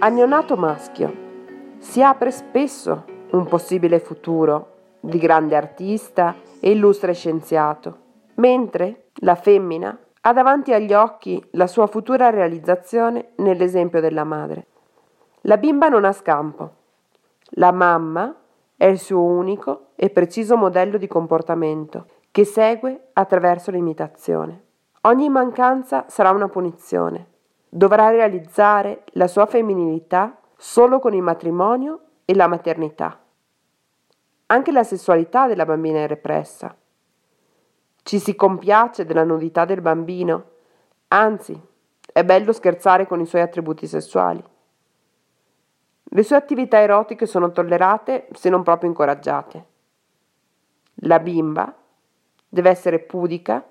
Al neonato maschio si apre spesso un possibile futuro di grande artista e illustre scienziato, mentre la femmina ha davanti agli occhi la sua futura realizzazione nell'esempio della madre. La bimba non ha scampo. La mamma è il suo unico e preciso modello di comportamento che segue attraverso l'imitazione. Ogni mancanza sarà una punizione. Dovrà realizzare la sua femminilità solo con il matrimonio e la maternità. Anche la sessualità della bambina è repressa. Ci si compiace della nudità del bambino, anzi, è bello scherzare con i suoi attributi sessuali. Le sue attività erotiche sono tollerate se non proprio incoraggiate. La bimba deve essere pudica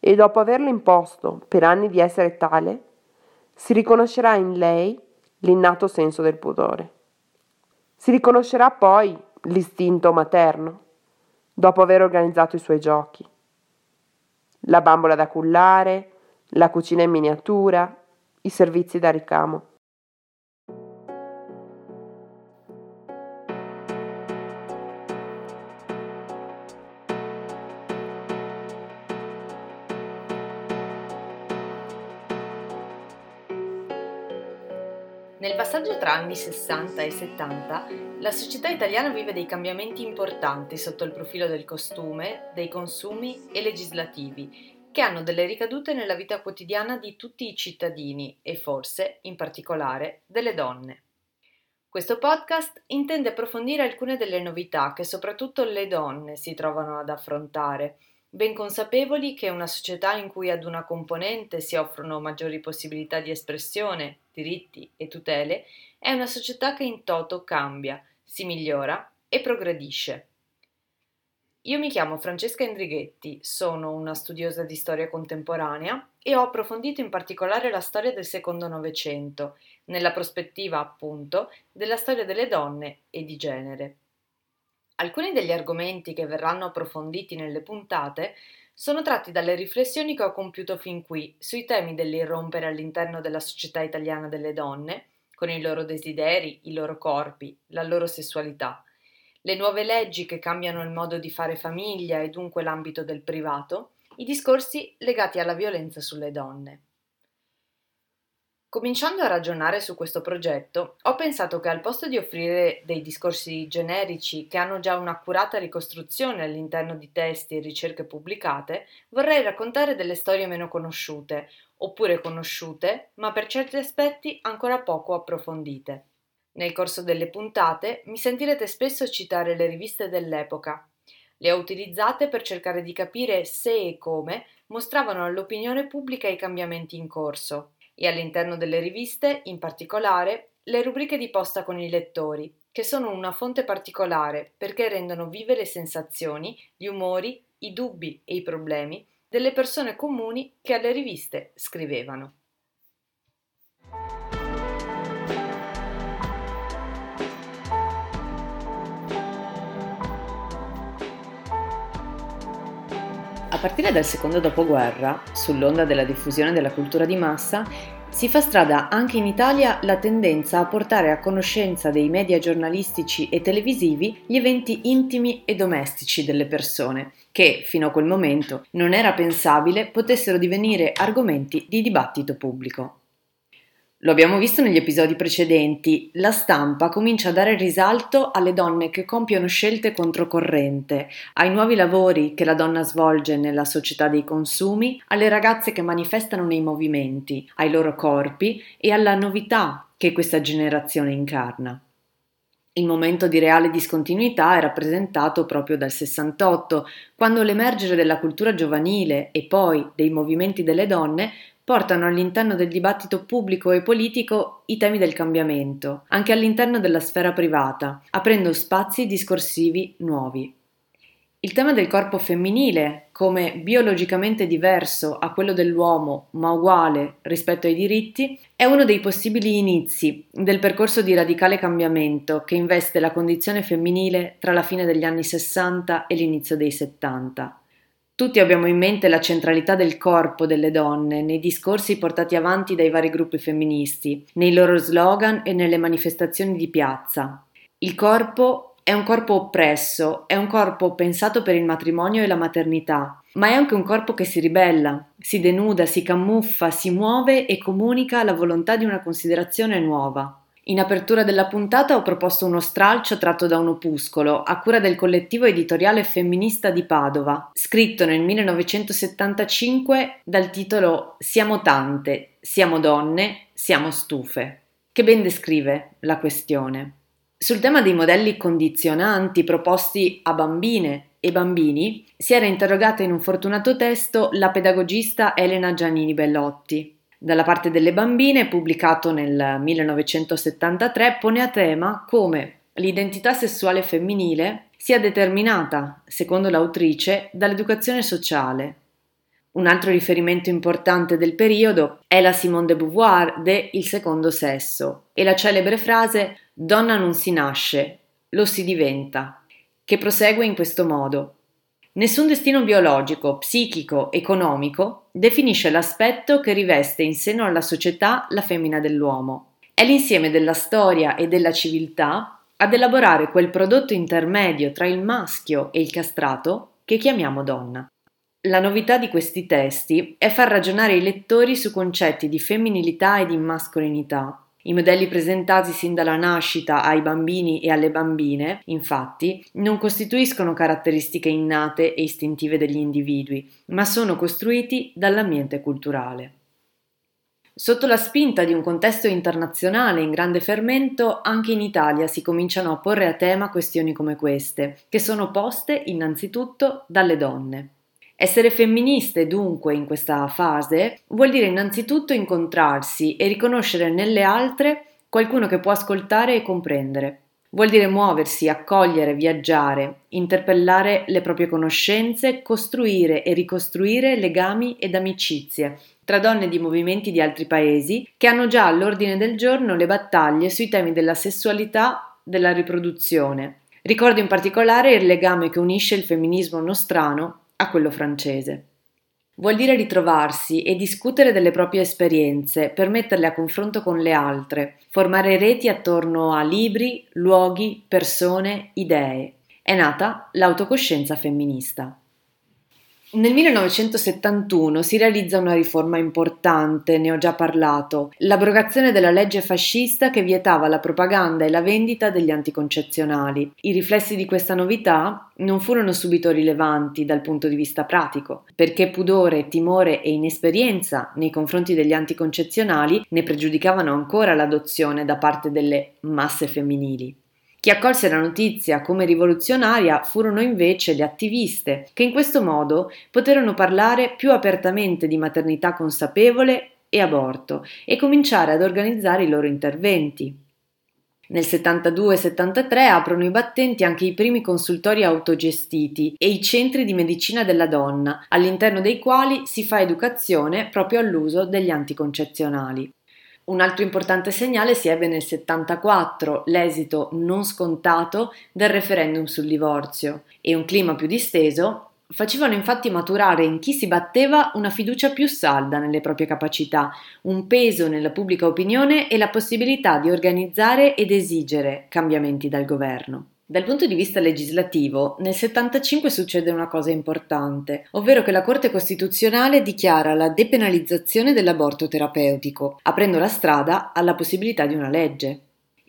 e dopo averle imposto per anni di essere tale, si riconoscerà in lei l'innato senso del pudore. Si riconoscerà poi l'istinto materno, dopo aver organizzato i suoi giochi. La bambola da cullare, la cucina in miniatura, i servizi da ricamo. Anni 60 e 70, la società italiana vive dei cambiamenti importanti sotto il profilo del costume, dei consumi e legislativi, che hanno delle ricadute nella vita quotidiana di tutti i cittadini e forse, in particolare, delle donne. Questo podcast intende approfondire alcune delle novità che soprattutto le donne si trovano ad affrontare ben consapevoli che una società in cui ad una componente si offrono maggiori possibilità di espressione, diritti e tutele, è una società che in toto cambia, si migliora e progredisce. Io mi chiamo Francesca Indrighetti, sono una studiosa di storia contemporanea e ho approfondito in particolare la storia del secondo Novecento, nella prospettiva appunto della storia delle donne e di genere. Alcuni degli argomenti che verranno approfonditi nelle puntate sono tratti dalle riflessioni che ho compiuto fin qui sui temi dell'irrompere all'interno della società italiana delle donne, con i loro desideri, i loro corpi, la loro sessualità, le nuove leggi che cambiano il modo di fare famiglia e dunque l'ambito del privato, i discorsi legati alla violenza sulle donne. Cominciando a ragionare su questo progetto, ho pensato che al posto di offrire dei discorsi generici che hanno già un'accurata ricostruzione all'interno di testi e ricerche pubblicate, vorrei raccontare delle storie meno conosciute, oppure conosciute, ma per certi aspetti ancora poco approfondite. Nel corso delle puntate mi sentirete spesso citare le riviste dell'epoca. Le ho utilizzate per cercare di capire se e come mostravano all'opinione pubblica i cambiamenti in corso e all'interno delle riviste, in particolare, le rubriche di posta con i lettori, che sono una fonte particolare perché rendono vive le sensazioni, gli umori, i dubbi e i problemi delle persone comuni che alle riviste scrivevano. A partire dal secondo dopoguerra, sull'onda della diffusione della cultura di massa, si fa strada anche in Italia la tendenza a portare a conoscenza dei media giornalistici e televisivi gli eventi intimi e domestici delle persone, che fino a quel momento non era pensabile potessero divenire argomenti di dibattito pubblico. Lo abbiamo visto negli episodi precedenti, la stampa comincia a dare risalto alle donne che compiono scelte controcorrente, ai nuovi lavori che la donna svolge nella società dei consumi, alle ragazze che manifestano nei movimenti, ai loro corpi e alla novità che questa generazione incarna. Il momento di reale discontinuità è rappresentato proprio dal 68, quando l'emergere della cultura giovanile e poi dei movimenti delle donne portano all'interno del dibattito pubblico e politico i temi del cambiamento, anche all'interno della sfera privata, aprendo spazi discorsivi nuovi. Il tema del corpo femminile, come biologicamente diverso a quello dell'uomo ma uguale rispetto ai diritti, è uno dei possibili inizi del percorso di radicale cambiamento che investe la condizione femminile tra la fine degli anni 60 e l'inizio dei 70. Tutti abbiamo in mente la centralità del corpo delle donne nei discorsi portati avanti dai vari gruppi femministi, nei loro slogan e nelle manifestazioni di piazza. Il corpo è un corpo oppresso, è un corpo pensato per il matrimonio e la maternità, ma è anche un corpo che si ribella, si denuda, si camuffa, si muove e comunica la volontà di una considerazione nuova. In apertura della puntata ho proposto uno stralcio tratto da un opuscolo a cura del collettivo editoriale femminista di Padova, scritto nel 1975 dal titolo Siamo tante, siamo donne, siamo stufe, che ben descrive la questione. Sul tema dei modelli condizionanti proposti a bambine e bambini si era interrogata in un fortunato testo la pedagogista Elena Giannini Bellotti, dalla parte delle bambine, pubblicato nel 1973, pone a tema come l'identità sessuale femminile sia determinata, secondo l'autrice, dall'educazione sociale. Un altro riferimento importante del periodo è la Simone de Beauvoir de Il secondo sesso e la celebre frase Donna non si nasce, lo si diventa, che prosegue in questo modo. Nessun destino biologico, psichico, economico definisce l'aspetto che riveste in seno alla società la femmina dell'uomo. È l'insieme della storia e della civiltà ad elaborare quel prodotto intermedio tra il maschio e il castrato che chiamiamo donna. La novità di questi testi è far ragionare i lettori su concetti di femminilità e di mascolinità, i modelli presentati sin dalla nascita ai bambini e alle bambine, infatti, non costituiscono caratteristiche innate e istintive degli individui, ma sono costruiti dall'ambiente culturale. Sotto la spinta di un contesto internazionale in grande fermento, anche in Italia si cominciano a porre a tema questioni come queste, che sono poste innanzitutto dalle donne. Essere femministe dunque in questa fase vuol dire innanzitutto incontrarsi e riconoscere nelle altre qualcuno che può ascoltare e comprendere. Vuol dire muoversi, accogliere, viaggiare, interpellare le proprie conoscenze, costruire e ricostruire legami ed amicizie tra donne di movimenti di altri paesi che hanno già all'ordine del giorno le battaglie sui temi della sessualità, della riproduzione. Ricordo in particolare il legame che unisce il femminismo nostrano a quello francese. Vuol dire ritrovarsi e discutere delle proprie esperienze per metterle a confronto con le altre, formare reti attorno a libri, luoghi, persone, idee. È nata l'autocoscienza femminista. Nel 1971 si realizza una riforma importante, ne ho già parlato, l'abrogazione della legge fascista che vietava la propaganda e la vendita degli anticoncezionali. I riflessi di questa novità non furono subito rilevanti dal punto di vista pratico, perché pudore, timore e inesperienza nei confronti degli anticoncezionali ne pregiudicavano ancora l'adozione da parte delle masse femminili. Chi accolse la notizia come rivoluzionaria furono invece le attiviste, che in questo modo poterono parlare più apertamente di maternità consapevole e aborto e cominciare ad organizzare i loro interventi. Nel 72-73 aprono i battenti anche i primi consultori autogestiti e i centri di medicina della donna, all'interno dei quali si fa educazione proprio all'uso degli anticoncezionali. Un altro importante segnale si ebbe nel 74, l'esito non scontato del referendum sul divorzio e un clima più disteso facevano infatti maturare in chi si batteva una fiducia più salda nelle proprie capacità, un peso nella pubblica opinione e la possibilità di organizzare ed esigere cambiamenti dal governo. Dal punto di vista legislativo, nel 75 succede una cosa importante, ovvero che la Corte Costituzionale dichiara la depenalizzazione dell'aborto terapeutico, aprendo la strada alla possibilità di una legge.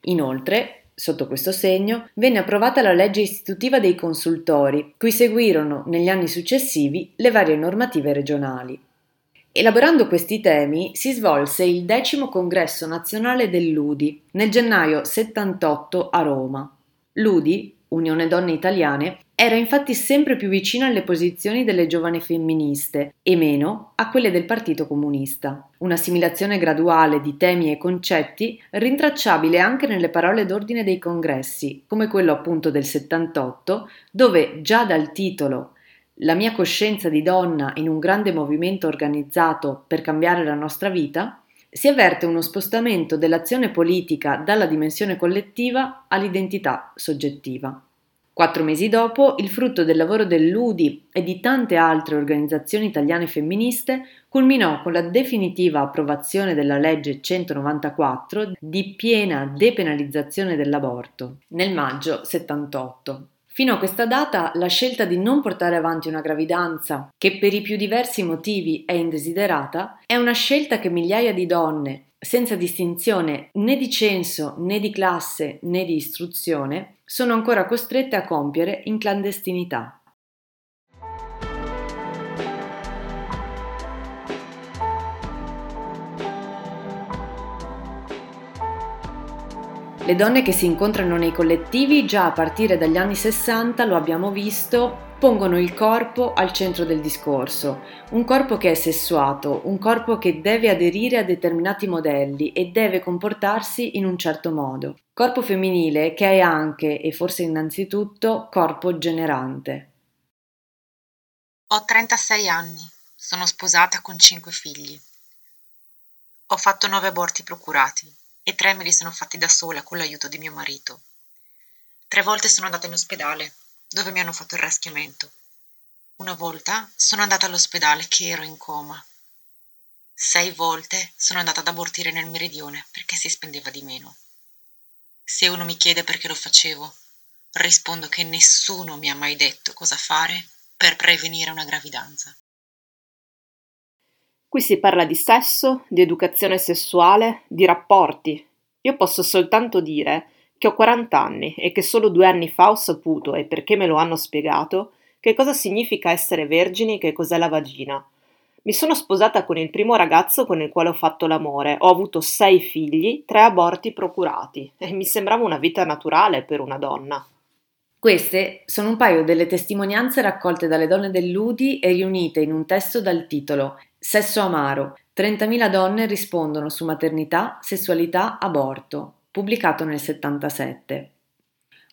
Inoltre, Sotto questo segno venne approvata la legge istitutiva dei consultori, cui seguirono negli anni successivi le varie normative regionali. Elaborando questi temi si svolse il decimo congresso nazionale dell'UDI nel gennaio 78 a Roma. L'UDI, Unione Donne Italiane, era infatti sempre più vicina alle posizioni delle giovani femministe e meno a quelle del Partito Comunista. Un'assimilazione graduale di temi e concetti rintracciabile anche nelle parole d'ordine dei congressi, come quello appunto del 78, dove già dal titolo La mia coscienza di donna in un grande movimento organizzato per cambiare la nostra vita, si avverte uno spostamento dell'azione politica dalla dimensione collettiva all'identità soggettiva. Quattro mesi dopo, il frutto del lavoro dell'UDI e di tante altre organizzazioni italiane femministe culminò con la definitiva approvazione della legge 194 di piena depenalizzazione dell'aborto nel maggio 78. Fino a questa data la scelta di non portare avanti una gravidanza, che per i più diversi motivi è indesiderata, è una scelta che migliaia di donne, senza distinzione né di censo né di classe né di istruzione, sono ancora costrette a compiere in clandestinità. Le donne che si incontrano nei collettivi già a partire dagli anni 60, lo abbiamo visto, pongono il corpo al centro del discorso, un corpo che è sessuato, un corpo che deve aderire a determinati modelli e deve comportarsi in un certo modo. Corpo femminile che è anche, e forse innanzitutto, corpo generante. Ho 36 anni, sono sposata con 5 figli. Ho fatto 9 aborti procurati e tre me li sono fatti da sola con l'aiuto di mio marito. Tre volte sono andata in ospedale, dove mi hanno fatto il raschiamento. Una volta sono andata all'ospedale che ero in coma. Sei volte sono andata ad abortire nel meridione perché si spendeva di meno. Se uno mi chiede perché lo facevo, rispondo che nessuno mi ha mai detto cosa fare per prevenire una gravidanza. Qui si parla di sesso, di educazione sessuale, di rapporti. Io posso soltanto dire che ho 40 anni e che solo due anni fa ho saputo, e perché me lo hanno spiegato, che cosa significa essere vergini e che cos'è la vagina. Mi sono sposata con il primo ragazzo con il quale ho fatto l'amore, ho avuto sei figli, tre aborti procurati, e mi sembrava una vita naturale per una donna. Queste sono un paio delle testimonianze raccolte dalle donne dell'UDI e riunite in un testo dal titolo Sesso amaro. 30.000 donne rispondono su maternità, sessualità, aborto, pubblicato nel 77.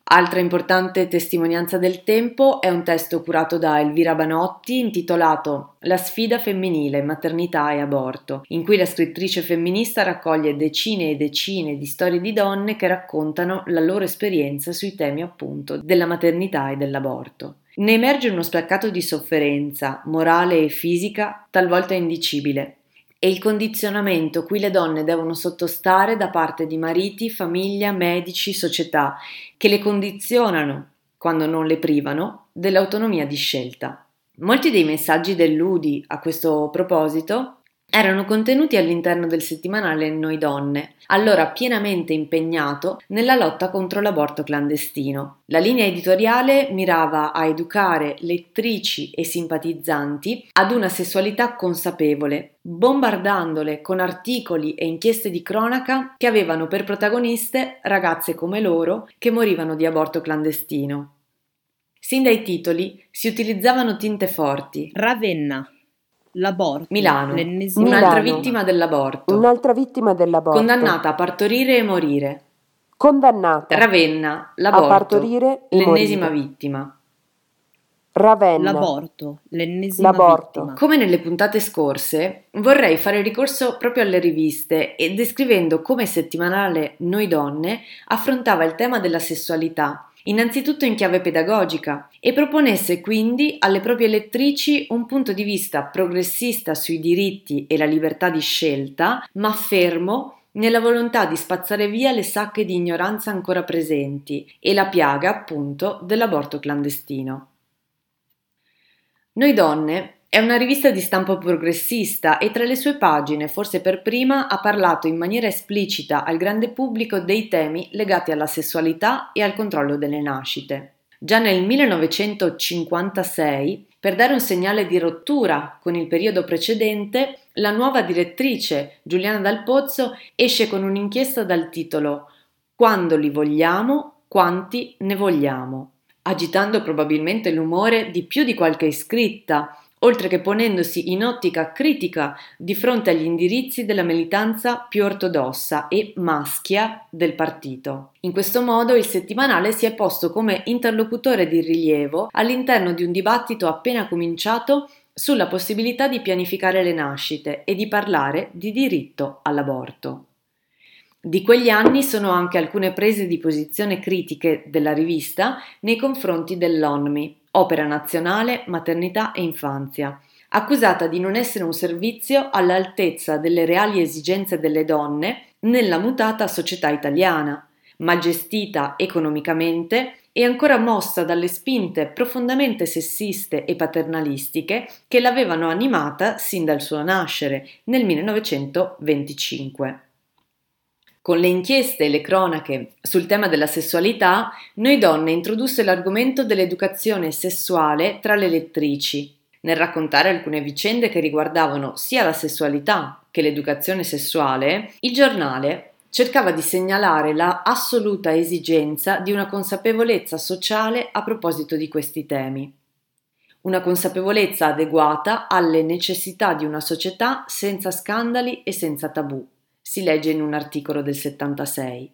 Altra importante testimonianza del tempo è un testo curato da Elvira Banotti intitolato La sfida femminile, maternità e aborto, in cui la scrittrice femminista raccoglie decine e decine di storie di donne che raccontano la loro esperienza sui temi appunto della maternità e dell'aborto. Ne emerge uno spaccato di sofferenza, morale e fisica, talvolta indicibile, e il condizionamento cui le donne devono sottostare da parte di mariti, famiglia, medici, società, che le condizionano, quando non le privano, dell'autonomia di scelta. Molti dei messaggi dell'UDI a questo proposito erano contenuti all'interno del settimanale Noi Donne, allora pienamente impegnato nella lotta contro l'aborto clandestino. La linea editoriale mirava a educare lettrici e simpatizzanti ad una sessualità consapevole, bombardandole con articoli e inchieste di cronaca che avevano per protagoniste ragazze come loro che morivano di aborto clandestino. Sin dai titoli si utilizzavano tinte forti. Ravenna, L'aborto. Milano. L'ennesima. Un'altra vittima dell'aborto. Un'altra vittima dell'aborto. Condannata a partorire e morire. Condannata. Ravenna. L'aborto. A partorire e L'ennesima morire. vittima. Ravenna. L'aborto. L'ennesima L'aborto. vittima. Come nelle puntate scorse, vorrei fare ricorso proprio alle riviste e descrivendo come settimanale Noi Donne affrontava il tema della sessualità innanzitutto in chiave pedagogica, e proponesse quindi alle proprie lettrici un punto di vista progressista sui diritti e la libertà di scelta, ma fermo nella volontà di spazzare via le sacche di ignoranza ancora presenti e la piaga, appunto, dell'aborto clandestino. Noi donne è una rivista di stampo progressista e tra le sue pagine, forse per prima, ha parlato in maniera esplicita al grande pubblico dei temi legati alla sessualità e al controllo delle nascite. Già nel 1956, per dare un segnale di rottura con il periodo precedente, la nuova direttrice Giuliana Dal Pozzo esce con un'inchiesta dal titolo Quando li vogliamo, quanti ne vogliamo, agitando probabilmente l'umore di più di qualche iscritta oltre che ponendosi in ottica critica di fronte agli indirizzi della militanza più ortodossa e maschia del partito. In questo modo il settimanale si è posto come interlocutore di rilievo all'interno di un dibattito appena cominciato sulla possibilità di pianificare le nascite e di parlare di diritto all'aborto. Di quegli anni sono anche alcune prese di posizione critiche della rivista nei confronti dell'ONMI, Opera Nazionale Maternità e Infanzia, accusata di non essere un servizio all'altezza delle reali esigenze delle donne nella mutata società italiana, mal gestita economicamente e ancora mossa dalle spinte profondamente sessiste e paternalistiche che l'avevano animata sin dal suo nascere nel 1925. Con le inchieste e le cronache sul tema della sessualità, Noi Donne introdusse l'argomento dell'educazione sessuale tra le lettrici, nel raccontare alcune vicende che riguardavano sia la sessualità che l'educazione sessuale, il giornale cercava di segnalare la assoluta esigenza di una consapevolezza sociale a proposito di questi temi. Una consapevolezza adeguata alle necessità di una società senza scandali e senza tabù, si legge in un articolo del 76.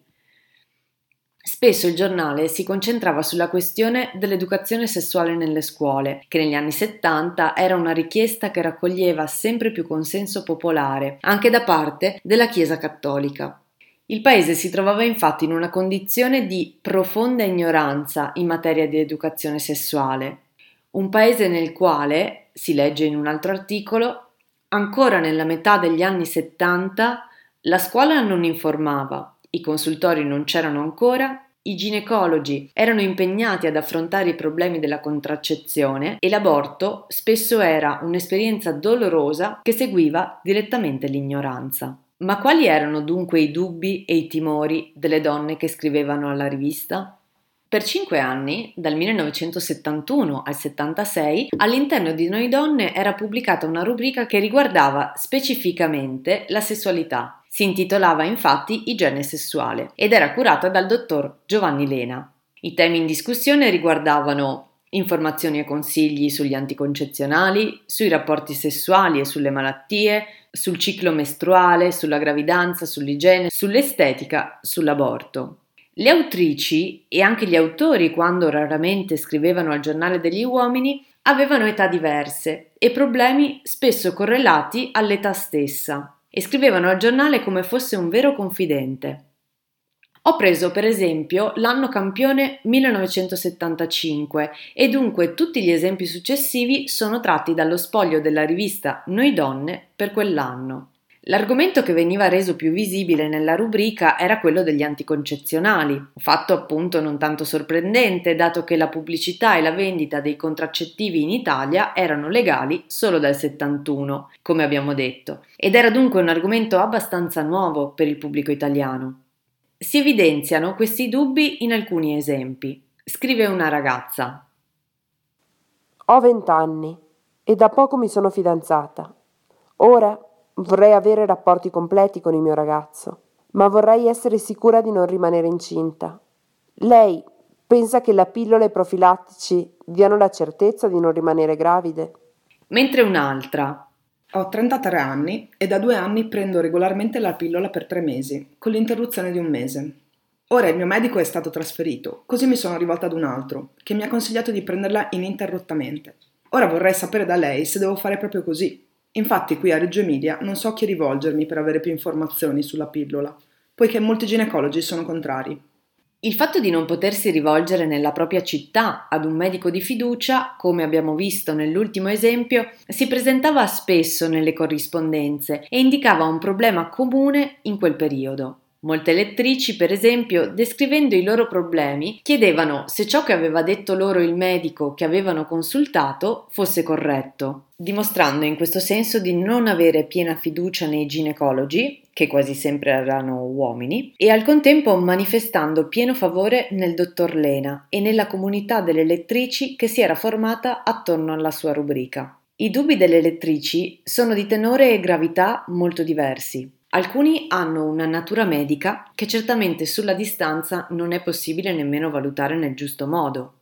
Spesso il giornale si concentrava sulla questione dell'educazione sessuale nelle scuole, che negli anni 70 era una richiesta che raccoglieva sempre più consenso popolare, anche da parte della Chiesa cattolica. Il paese si trovava infatti in una condizione di profonda ignoranza in materia di educazione sessuale, un paese nel quale, si legge in un altro articolo, ancora nella metà degli anni 70 la scuola non informava, i consultori non c'erano ancora, i ginecologi erano impegnati ad affrontare i problemi della contraccezione e l'aborto spesso era un'esperienza dolorosa che seguiva direttamente l'ignoranza. Ma quali erano dunque i dubbi e i timori delle donne che scrivevano alla rivista? Per cinque anni, dal 1971 al 76, all'interno di Noi Donne era pubblicata una rubrica che riguardava specificamente la sessualità si intitolava infatti Igiene sessuale ed era curata dal dottor Giovanni Lena. I temi in discussione riguardavano informazioni e consigli sugli anticoncezionali, sui rapporti sessuali e sulle malattie, sul ciclo mestruale, sulla gravidanza, sull'igiene, sull'estetica, sull'aborto. Le autrici e anche gli autori, quando raramente scrivevano al giornale degli uomini, avevano età diverse e problemi spesso correlati all'età stessa e scrivevano al giornale come fosse un vero confidente. Ho preso per esempio l'anno campione 1975 e dunque tutti gli esempi successivi sono tratti dallo spoglio della rivista Noi Donne per quell'anno. L'argomento che veniva reso più visibile nella rubrica era quello degli anticoncezionali, fatto appunto non tanto sorprendente dato che la pubblicità e la vendita dei contraccettivi in Italia erano legali solo dal 71, come abbiamo detto, ed era dunque un argomento abbastanza nuovo per il pubblico italiano. Si evidenziano questi dubbi in alcuni esempi. Scrive una ragazza. Ho vent'anni e da poco mi sono fidanzata. Ora Vorrei avere rapporti completi con il mio ragazzo, ma vorrei essere sicura di non rimanere incinta. Lei pensa che la pillola e i profilattici diano la certezza di non rimanere gravide? Mentre un'altra. Ho 33 anni e da due anni prendo regolarmente la pillola per tre mesi, con l'interruzione di un mese. Ora il mio medico è stato trasferito, così mi sono rivolta ad un altro, che mi ha consigliato di prenderla ininterrottamente. Ora vorrei sapere da lei se devo fare proprio così. Infatti qui a Reggio Emilia non so a chi rivolgermi per avere più informazioni sulla pillola, poiché molti ginecologi sono contrari. Il fatto di non potersi rivolgere nella propria città ad un medico di fiducia, come abbiamo visto nell'ultimo esempio, si presentava spesso nelle corrispondenze e indicava un problema comune in quel periodo. Molte lettrici, per esempio, descrivendo i loro problemi, chiedevano se ciò che aveva detto loro il medico che avevano consultato fosse corretto, dimostrando in questo senso di non avere piena fiducia nei ginecologi, che quasi sempre erano uomini, e al contempo manifestando pieno favore nel dottor Lena e nella comunità delle lettrici che si era formata attorno alla sua rubrica. I dubbi delle lettrici sono di tenore e gravità molto diversi. Alcuni hanno una natura medica che certamente sulla distanza non è possibile nemmeno valutare nel giusto modo.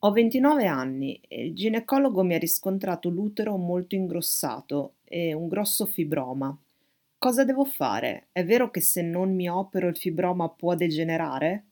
Ho 29 anni e il ginecologo mi ha riscontrato l'utero molto ingrossato e un grosso fibroma. Cosa devo fare? È vero che se non mi opero il fibroma può degenerare?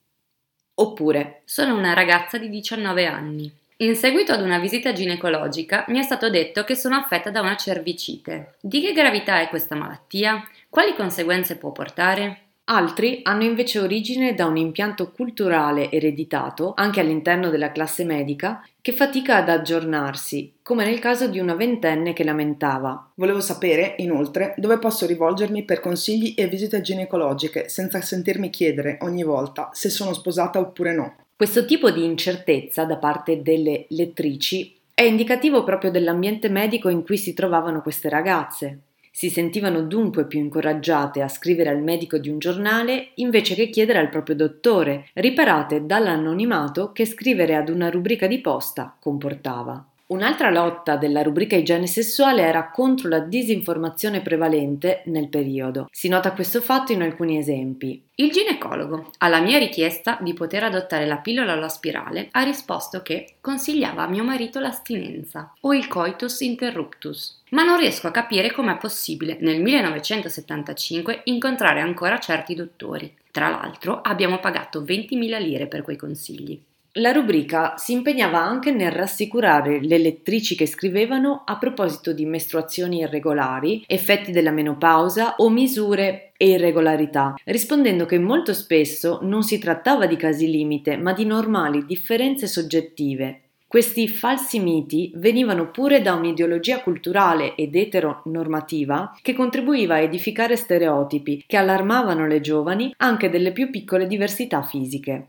Oppure, sono una ragazza di 19 anni. In seguito ad una visita ginecologica mi è stato detto che sono affetta da una cervicite. Di che gravità è questa malattia? Quali conseguenze può portare? Altri hanno invece origine da un impianto culturale ereditato, anche all'interno della classe medica, che fatica ad aggiornarsi, come nel caso di una ventenne che lamentava. Volevo sapere, inoltre, dove posso rivolgermi per consigli e visite ginecologiche senza sentirmi chiedere ogni volta se sono sposata oppure no. Questo tipo di incertezza da parte delle lettrici è indicativo proprio dell'ambiente medico in cui si trovavano queste ragazze. Si sentivano dunque più incoraggiate a scrivere al medico di un giornale invece che chiedere al proprio dottore, riparate dall'anonimato che scrivere ad una rubrica di posta comportava. Un'altra lotta della rubrica igiene sessuale era contro la disinformazione prevalente nel periodo. Si nota questo fatto in alcuni esempi. Il ginecologo, alla mia richiesta di poter adottare la pillola alla spirale, ha risposto che consigliava a mio marito l'astinenza o il coitus interruptus. Ma non riesco a capire com'è possibile nel 1975 incontrare ancora certi dottori. Tra l'altro abbiamo pagato 20.000 lire per quei consigli. La rubrica si impegnava anche nel rassicurare le lettrici che scrivevano a proposito di mestruazioni irregolari, effetti della menopausa o misure e irregolarità, rispondendo che molto spesso non si trattava di casi limite, ma di normali differenze soggettive. Questi falsi miti venivano pure da un'ideologia culturale ed eteronormativa che contribuiva a edificare stereotipi che allarmavano le giovani anche delle più piccole diversità fisiche.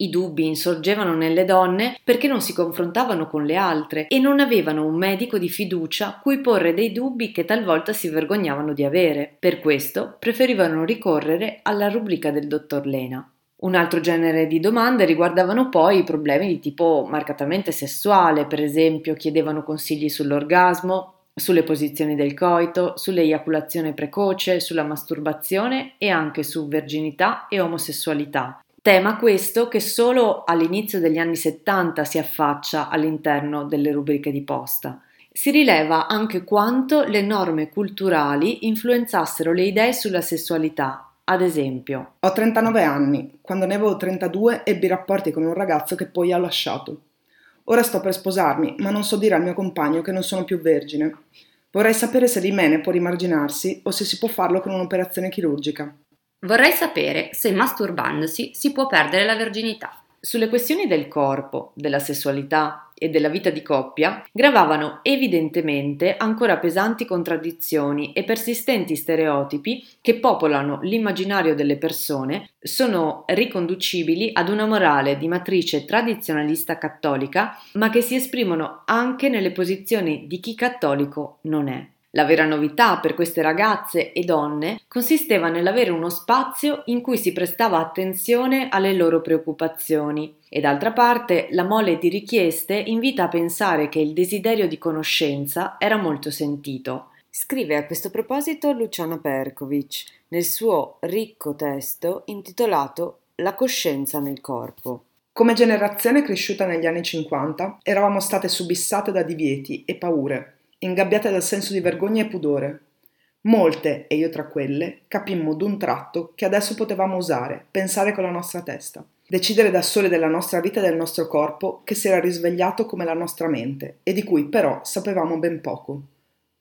I dubbi insorgevano nelle donne perché non si confrontavano con le altre e non avevano un medico di fiducia cui porre dei dubbi che talvolta si vergognavano di avere. Per questo preferivano ricorrere alla rubrica del dottor Lena. Un altro genere di domande riguardavano poi i problemi di tipo marcatamente sessuale, per esempio chiedevano consigli sull'orgasmo, sulle posizioni del coito, sull'eiaculazione precoce, sulla masturbazione e anche su verginità e omosessualità. Tema questo che solo all'inizio degli anni 70 si affaccia all'interno delle rubriche di posta. Si rileva anche quanto le norme culturali influenzassero le idee sulla sessualità. Ad esempio, ho 39 anni, quando ne avevo 32 ebbi rapporti con un ragazzo che poi ho lasciato. Ora sto per sposarmi, ma non so dire al mio compagno che non sono più vergine. Vorrei sapere se l'imene può rimarginarsi o se si può farlo con un'operazione chirurgica. Vorrei sapere se masturbandosi si può perdere la verginità. Sulle questioni del corpo, della sessualità e della vita di coppia gravavano evidentemente ancora pesanti contraddizioni e persistenti stereotipi che popolano l'immaginario delle persone, sono riconducibili ad una morale di matrice tradizionalista cattolica, ma che si esprimono anche nelle posizioni di chi cattolico non è. La vera novità per queste ragazze e donne consisteva nell'avere uno spazio in cui si prestava attenzione alle loro preoccupazioni e d'altra parte la mole di richieste invita a pensare che il desiderio di conoscenza era molto sentito. Scrive a questo proposito Luciana Perkovic nel suo ricco testo intitolato La coscienza nel corpo. Come generazione cresciuta negli anni 50 eravamo state subissate da divieti e paure ingabbiate dal senso di vergogna e pudore. Molte, e io tra quelle, capimmo d'un tratto che adesso potevamo usare, pensare con la nostra testa, decidere da soli della nostra vita e del nostro corpo che si era risvegliato come la nostra mente e di cui però sapevamo ben poco.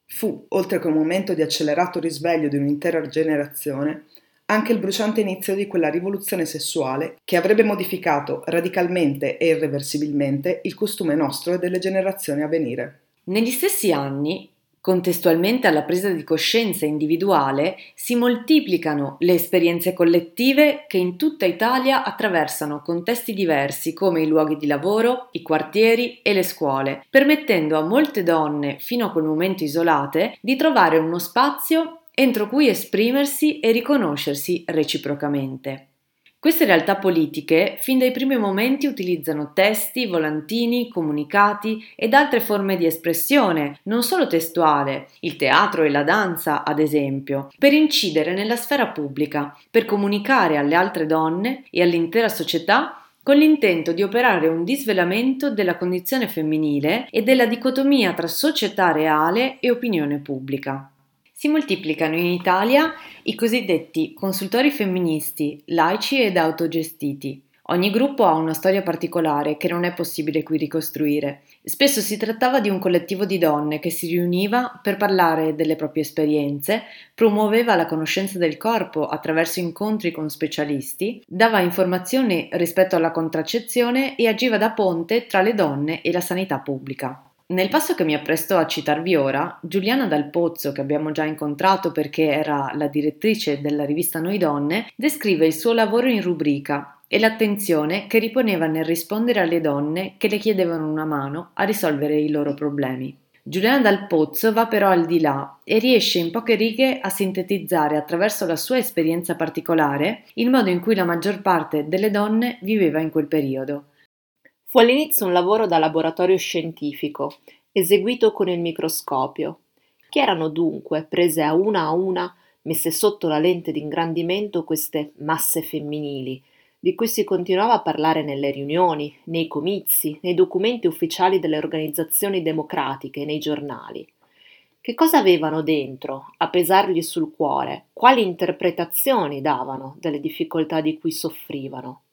Fu, oltre che un momento di accelerato risveglio di un'intera generazione, anche il bruciante inizio di quella rivoluzione sessuale che avrebbe modificato radicalmente e irreversibilmente il costume nostro e delle generazioni a venire. Negli stessi anni, contestualmente alla presa di coscienza individuale, si moltiplicano le esperienze collettive che in tutta Italia attraversano contesti diversi come i luoghi di lavoro, i quartieri e le scuole, permettendo a molte donne, fino a quel momento isolate, di trovare uno spazio entro cui esprimersi e riconoscersi reciprocamente. Queste realtà politiche fin dai primi momenti utilizzano testi, volantini, comunicati ed altre forme di espressione, non solo testuale, il teatro e la danza ad esempio, per incidere nella sfera pubblica, per comunicare alle altre donne e all'intera società con l'intento di operare un disvelamento della condizione femminile e della dicotomia tra società reale e opinione pubblica. Si moltiplicano in Italia i cosiddetti consultori femministi, laici ed autogestiti. Ogni gruppo ha una storia particolare che non è possibile qui ricostruire Spesso si trattava di un collettivo di donne che si riuniva per parlare delle proprie esperienze, promuoveva la conoscenza del corpo attraverso incontri con specialisti, dava informazioni rispetto alla contraccezione e agiva da ponte tra le donne e la sanità pubblica. Nel passo che mi appresto a citarvi ora, Giuliana Dal Pozzo, che abbiamo già incontrato perché era la direttrice della rivista Noi Donne, descrive il suo lavoro in rubrica e l'attenzione che riponeva nel rispondere alle donne che le chiedevano una mano a risolvere i loro problemi. Giuliana Dal Pozzo va però al di là e riesce in poche righe a sintetizzare attraverso la sua esperienza particolare il modo in cui la maggior parte delle donne viveva in quel periodo. Fu all'inizio un lavoro da laboratorio scientifico, eseguito con il microscopio. Chi erano dunque, prese a una a una, messe sotto la lente di ingrandimento queste masse femminili, di cui si continuava a parlare nelle riunioni, nei comizi, nei documenti ufficiali delle organizzazioni democratiche, nei giornali. Che cosa avevano dentro, a pesargli sul cuore? Quali interpretazioni davano delle difficoltà di cui soffrivano?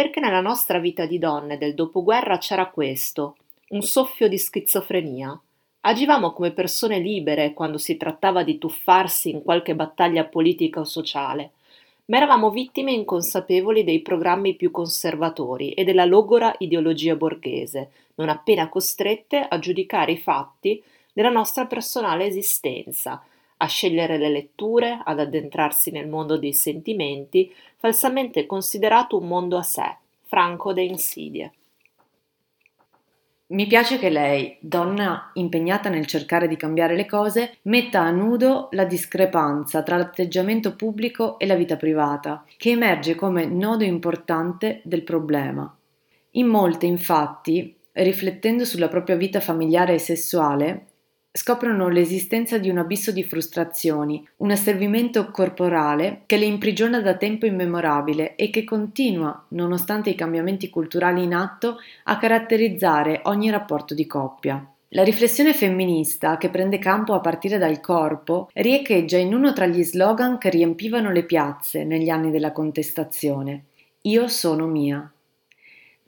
Perché nella nostra vita di donne del dopoguerra c'era questo, un soffio di schizofrenia. Agivamo come persone libere quando si trattava di tuffarsi in qualche battaglia politica o sociale ma eravamo vittime inconsapevoli dei programmi più conservatori e della logora ideologia borghese, non appena costrette a giudicare i fatti della nostra personale esistenza, a scegliere le letture, ad addentrarsi nel mondo dei sentimenti, falsamente considerato un mondo a sé, franco da insidie. Mi piace che lei, donna impegnata nel cercare di cambiare le cose, metta a nudo la discrepanza tra l'atteggiamento pubblico e la vita privata, che emerge come nodo importante del problema. In molte, infatti, riflettendo sulla propria vita familiare e sessuale, scoprono l'esistenza di un abisso di frustrazioni, un asservimento corporale che le imprigiona da tempo immemorabile e che continua, nonostante i cambiamenti culturali in atto, a caratterizzare ogni rapporto di coppia. La riflessione femminista, che prende campo a partire dal corpo, riecheggia in uno tra gli slogan che riempivano le piazze negli anni della contestazione. Io sono mia.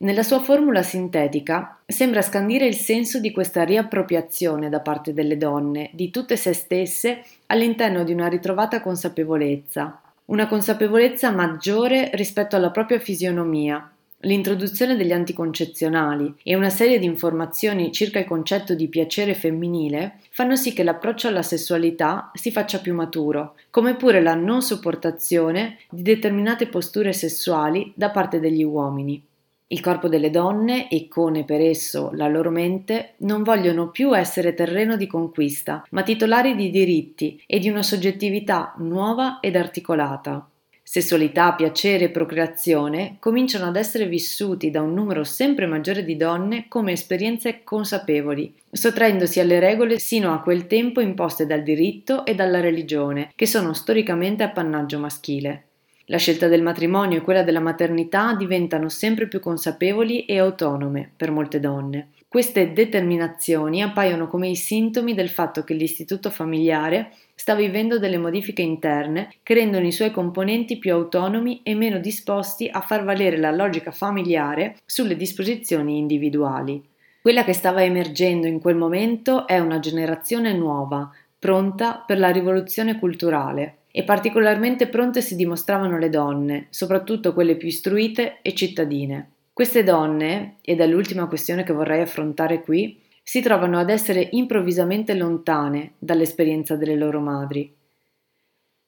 Nella sua formula sintetica sembra scandire il senso di questa riappropriazione da parte delle donne di tutte se stesse all'interno di una ritrovata consapevolezza, una consapevolezza maggiore rispetto alla propria fisionomia, l'introduzione degli anticoncezionali e una serie di informazioni circa il concetto di piacere femminile fanno sì che l'approccio alla sessualità si faccia più maturo, come pure la non sopportazione di determinate posture sessuali da parte degli uomini. Il corpo delle donne e con per esso la loro mente non vogliono più essere terreno di conquista, ma titolari di diritti e di una soggettività nuova ed articolata. Sessualità, piacere e procreazione cominciano ad essere vissuti da un numero sempre maggiore di donne come esperienze consapevoli, sottraendosi alle regole sino a quel tempo imposte dal diritto e dalla religione, che sono storicamente appannaggio maschile. La scelta del matrimonio e quella della maternità diventano sempre più consapevoli e autonome per molte donne. Queste determinazioni appaiono come i sintomi del fatto che l'istituto familiare sta vivendo delle modifiche interne che rendono i suoi componenti più autonomi e meno disposti a far valere la logica familiare sulle disposizioni individuali. Quella che stava emergendo in quel momento è una generazione nuova, pronta per la rivoluzione culturale, e particolarmente pronte si dimostravano le donne, soprattutto quelle più istruite e cittadine. Queste donne, ed è l'ultima questione che vorrei affrontare qui, si trovano ad essere improvvisamente lontane dall'esperienza delle loro madri.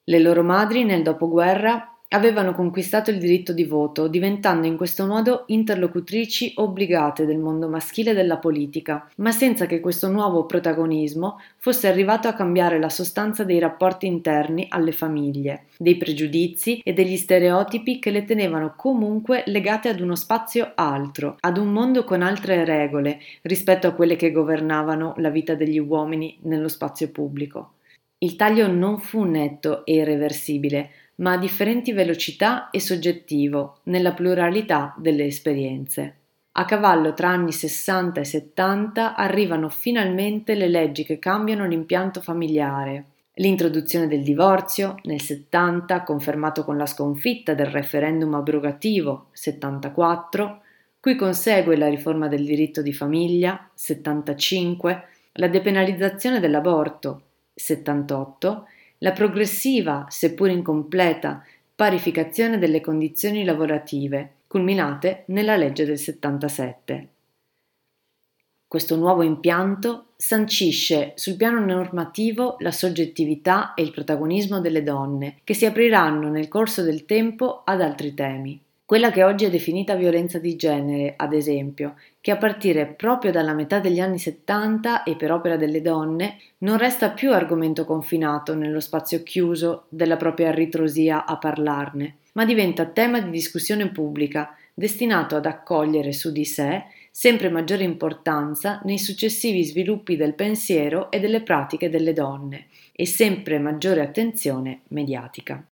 Le loro madri nel dopoguerra avevano conquistato il diritto di voto, diventando in questo modo interlocutrici obbligate del mondo maschile della politica, ma senza che questo nuovo protagonismo fosse arrivato a cambiare la sostanza dei rapporti interni alle famiglie, dei pregiudizi e degli stereotipi che le tenevano comunque legate ad uno spazio altro, ad un mondo con altre regole rispetto a quelle che governavano la vita degli uomini nello spazio pubblico. Il taglio non fu netto e irreversibile, ma a differenti velocità e soggettivo nella pluralità delle esperienze. A cavallo tra anni 60 e 70 arrivano finalmente le leggi che cambiano l'impianto familiare. L'introduzione del divorzio nel 70, confermato con la sconfitta del referendum abrogativo 74, cui consegue la riforma del diritto di famiglia, 75, la depenalizzazione dell'aborto, 78, la progressiva, seppur incompleta, parificazione delle condizioni lavorative, culminate nella legge del 77. Questo nuovo impianto sancisce sul piano normativo la soggettività e il protagonismo delle donne, che si apriranno nel corso del tempo ad altri temi. Quella che oggi è definita violenza di genere, ad esempio, che a partire proprio dalla metà degli anni 70 e per opera delle donne, non resta più argomento confinato nello spazio chiuso della propria ritrosia a parlarne, ma diventa tema di discussione pubblica, destinato ad accogliere su di sé sempre maggiore importanza nei successivi sviluppi del pensiero e delle pratiche delle donne e sempre maggiore attenzione mediatica.